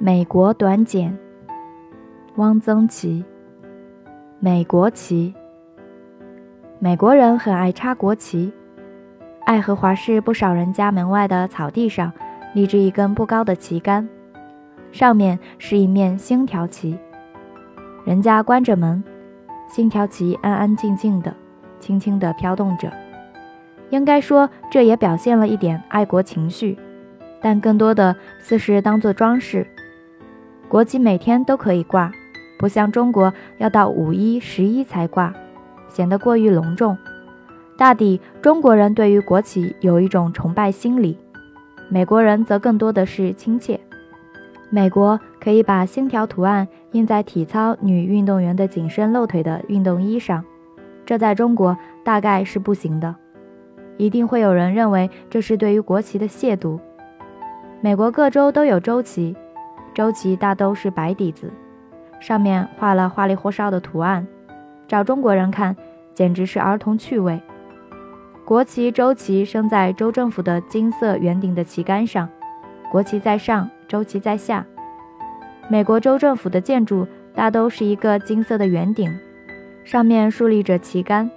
美国短简，汪曾祺。美国旗，美国人很爱插国旗。爱荷华市不少人家门外的草地上立着一根不高的旗杆，上面是一面星条旗。人家关着门，星条旗安安静静的、轻轻地飘动着。应该说，这也表现了一点爱国情绪，但更多的似是当做装饰。国旗每天都可以挂，不像中国要到五一、十一才挂，显得过于隆重。大抵中国人对于国旗有一种崇拜心理，美国人则更多的是亲切。美国可以把星条图案印在体操女运动员的紧身露腿的运动衣上，这在中国大概是不行的，一定会有人认为这是对于国旗的亵渎。美国各州都有州旗。周旗大都是白底子，上面画了花里胡哨的图案，找中国人看，简直是儿童趣味。国旗周旗升在州政府的金色圆顶的旗杆上，国旗在上，周旗在下。美国州政府的建筑大都是一个金色的圆顶，上面竖立着旗杆。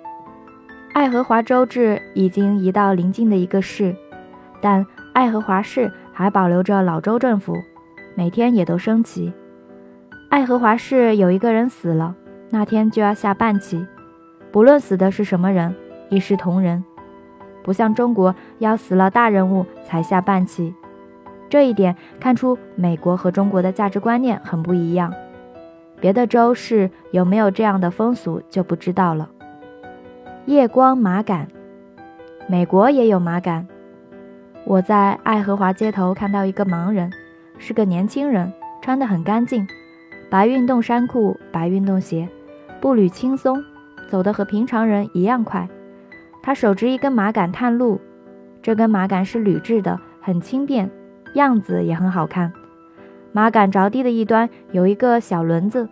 爱荷华州治已经移到邻近的一个市，但爱荷华市还保留着老州政府。每天也都升旗。爱荷华市有一个人死了，那天就要下半旗，不论死的是什么人，一视同仁，不像中国要死了大人物才下半旗。这一点看出美国和中国的价值观念很不一样。别的州市有没有这样的风俗就不知道了。夜光马杆，美国也有马杆。我在爱荷华街头看到一个盲人。是个年轻人，穿得很干净，白运动衫裤、白运动鞋，步履轻松，走得和平常人一样快。他手执一根马杆探路，这根马杆是铝制的，很轻便，样子也很好看。马杆着地的一端有一个小轮子，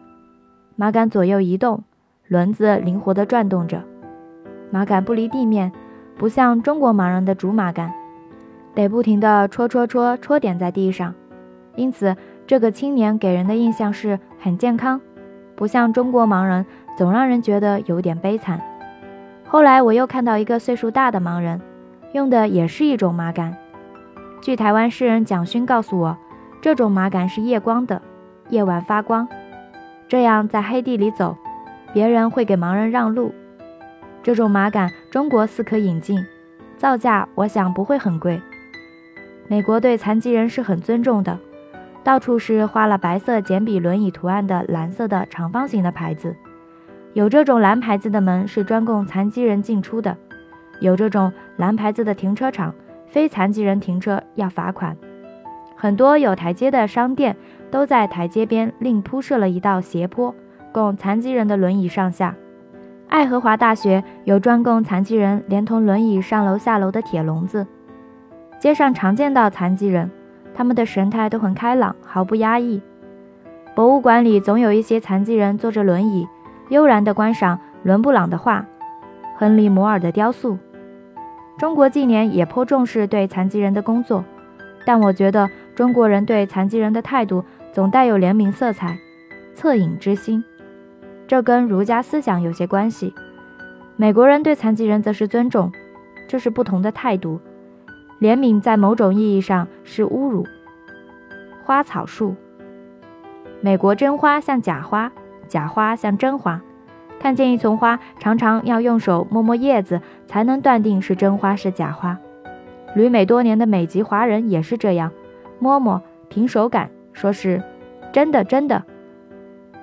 马杆左右移动，轮子灵活地转动着。马杆不离地面，不像中国盲人的竹马杆，得不停地戳戳戳戳点在地上。因此，这个青年给人的印象是很健康，不像中国盲人总让人觉得有点悲惨。后来我又看到一个岁数大的盲人，用的也是一种马杆。据台湾诗人蒋勋告诉我，这种马杆是夜光的，夜晚发光，这样在黑地里走，别人会给盲人让路。这种马杆中国似可引进，造价我想不会很贵。美国对残疾人是很尊重的。到处是画了白色简笔轮椅图案的蓝色的长方形的牌子，有这种蓝牌子的门是专供残疾人进出的，有这种蓝牌子的停车场，非残疾人停车要罚款。很多有台阶的商店都在台阶边另铺设了一道斜坡，供残疾人的轮椅上下。爱荷华大学有专供残疾人连同轮椅上楼下楼的铁笼子。街上常见到残疾人。他们的神态都很开朗，毫不压抑。博物馆里总有一些残疾人坐着轮椅，悠然地观赏伦布朗的画、亨利·摩尔的雕塑。中国近年也颇重视对残疾人的工作，但我觉得中国人对残疾人的态度总带有怜悯色彩、恻隐之心，这跟儒家思想有些关系。美国人对残疾人则是尊重，这是不同的态度。怜悯在某种意义上是侮辱。花草树，美国真花像假花，假花像真花。看见一丛花，常常要用手摸摸叶子，才能断定是真花是假花。旅美多年的美籍华人也是这样，摸摸凭手感，说是真的真的。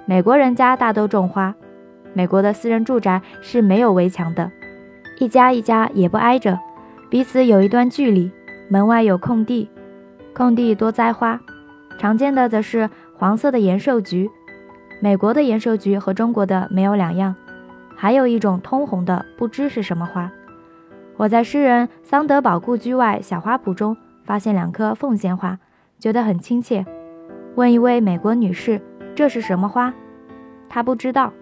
美国人家大都种花，美国的私人住宅是没有围墙的，一家一家也不挨着。彼此有一段距离，门外有空地，空地多栽花，常见的则是黄色的延寿菊。美国的延寿菊和中国的没有两样，还有一种通红的，不知是什么花。我在诗人桑德堡故居外小花圃中发现两棵凤仙花，觉得很亲切。问一位美国女士这是什么花，她不知道。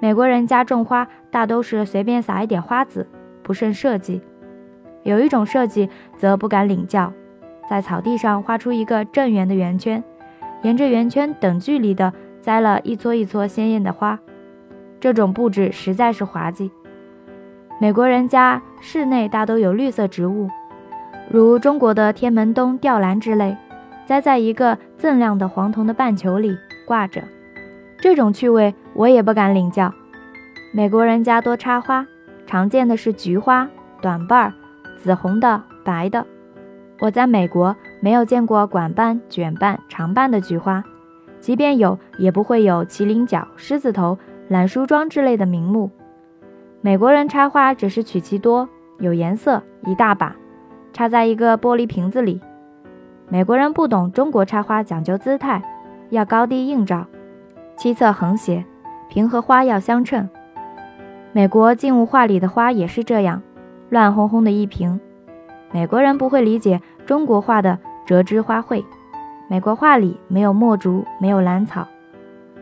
美国人家种花大都是随便撒一点花籽，不甚设计。有一种设计则不敢领教，在草地上画出一个正圆的圆圈，沿着圆圈等距离的栽了一撮一撮鲜艳的花，这种布置实在是滑稽。美国人家室内大都有绿色植物，如中国的天门冬吊兰之类，栽在一个锃亮的黄铜的半球里挂着。这种趣味我也不敢领教。美国人家多插花，常见的是菊花，短瓣儿，紫红的、白的。我在美国没有见过管瓣、卷瓣、长瓣的菊花，即便有，也不会有麒麟角、狮子头、懒梳妆之类的名目。美国人插花只是取其多，有颜色，一大把，插在一个玻璃瓶子里。美国人不懂中国插花讲究姿态，要高低映照。七侧横斜，瓶和花要相称。美国静物画里的花也是这样，乱哄哄的一瓶。美国人不会理解中国画的折枝花卉。美国画里没有墨竹，没有兰草。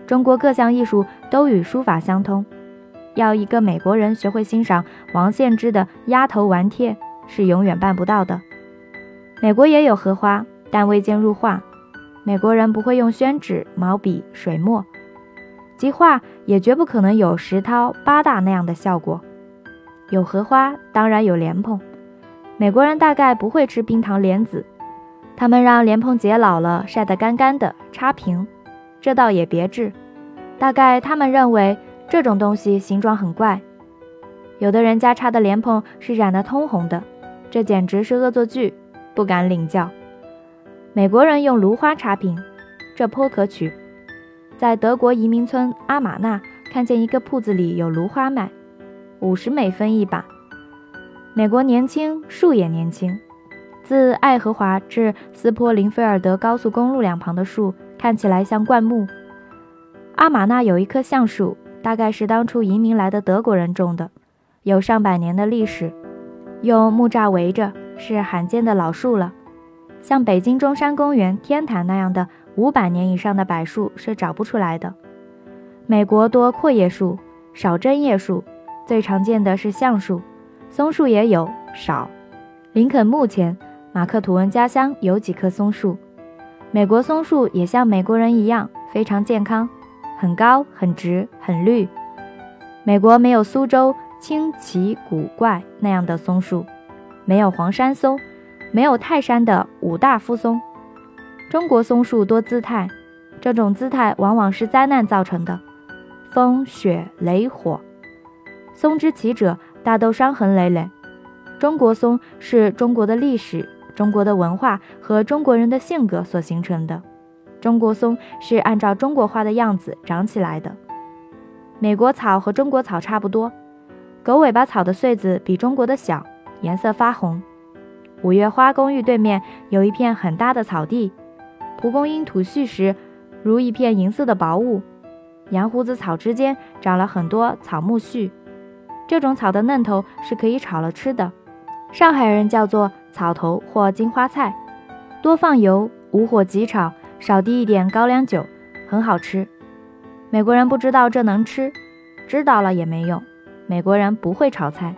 中国各项艺术都与书法相通。要一个美国人学会欣赏王献之的《鸭头丸帖》，是永远办不到的。美国也有荷花，但未见入画。美国人不会用宣纸、毛笔、水墨。即画也绝不可能有石涛、八大那样的效果。有荷花，当然有莲蓬。美国人大概不会吃冰糖莲子，他们让莲蓬结老了，晒得干干的，插瓶。这倒也别致。大概他们认为这种东西形状很怪。有的人家插的莲蓬是染得通红的，这简直是恶作剧，不敢领教。美国人用芦花插瓶，这颇可取。在德国移民村阿玛纳看见一个铺子里有芦花卖，五十美分一把。美国年轻，树也年轻。自爱荷华至斯坡林菲尔德高速公路两旁的树看起来像灌木。阿玛纳有一棵橡树，大概是当初移民来的德国人种的，有上百年的历史，用木栅围着，是罕见的老树了。像北京中山公园、天坛那样的。五百年以上的柏树是找不出来的。美国多阔叶树，少针叶树，最常见的是橡树，松树也有少。林肯墓前，马克吐温家乡有几棵松树。美国松树也像美国人一样非常健康，很高、很直、很绿。美国没有苏州清奇古怪那样的松树，没有黄山松，没有泰山的五大夫松。中国松树多姿态，这种姿态往往是灾难造成的，风雪雷火，松之奇者大都伤痕累累。中国松是中国的历史、中国的文化和中国人的性格所形成的，中国松是按照中国花的样子长起来的。美国草和中国草差不多，狗尾巴草的穗子比中国的小，颜色发红。五月花公寓对面有一片很大的草地。蒲公英吐絮时，如一片银色的薄雾。羊胡子草之间长了很多草木絮，这种草的嫩头是可以炒了吃的。上海人叫做草头或金花菜，多放油，无火急炒，少滴一点高粱酒，很好吃。美国人不知道这能吃，知道了也没用。美国人不会炒菜。